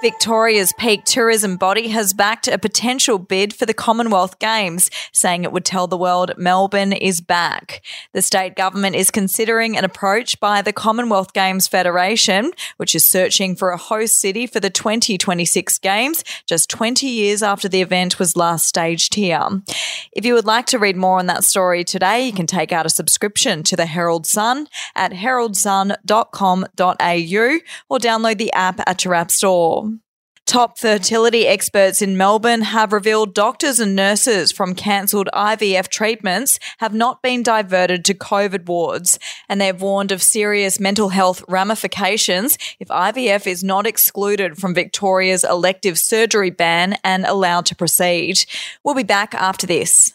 Victoria's peak tourism body has backed a potential bid for the Commonwealth Games, saying it would tell the world Melbourne is back. The state government is considering an approach by the Commonwealth Games Federation, which is searching for a host city for the 2026 Games, just 20 years after the event was last staged here. If you would like to read more on that story today, you can take out a subscription to the Herald Sun at heraldsun.com.au or download the app at your app store. Top fertility experts in Melbourne have revealed doctors and nurses from cancelled IVF treatments have not been diverted to COVID wards, and they've warned of serious mental health ramifications if IVF is not excluded from Victoria's elective surgery ban and allowed to proceed. We'll be back after this.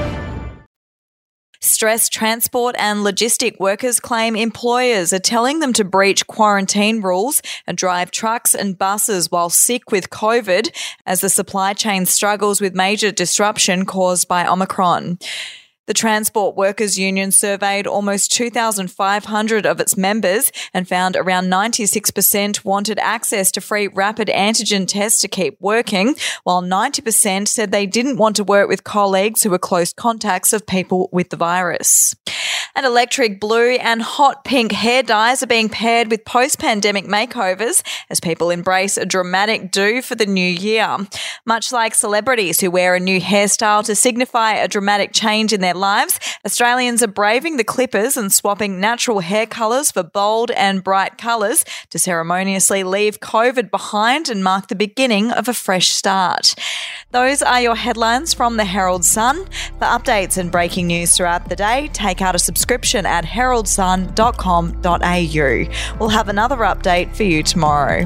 Stressed transport and logistic workers claim employers are telling them to breach quarantine rules and drive trucks and buses while sick with COVID as the supply chain struggles with major disruption caused by Omicron. The Transport Workers Union surveyed almost 2,500 of its members and found around 96% wanted access to free rapid antigen tests to keep working, while 90% said they didn't want to work with colleagues who were close contacts of people with the virus. And electric blue and hot pink hair dyes are being paired with post pandemic makeovers as people embrace a dramatic do for the new year. Much like celebrities who wear a new hairstyle to signify a dramatic change in their lives, Australians are braving the clippers and swapping natural hair colours for bold and bright colours to ceremoniously leave COVID behind and mark the beginning of a fresh start. Those are your headlines from the Herald Sun. For updates and breaking news throughout the day, take out a subscription at heraldsun.com.au. We'll have another update for you tomorrow.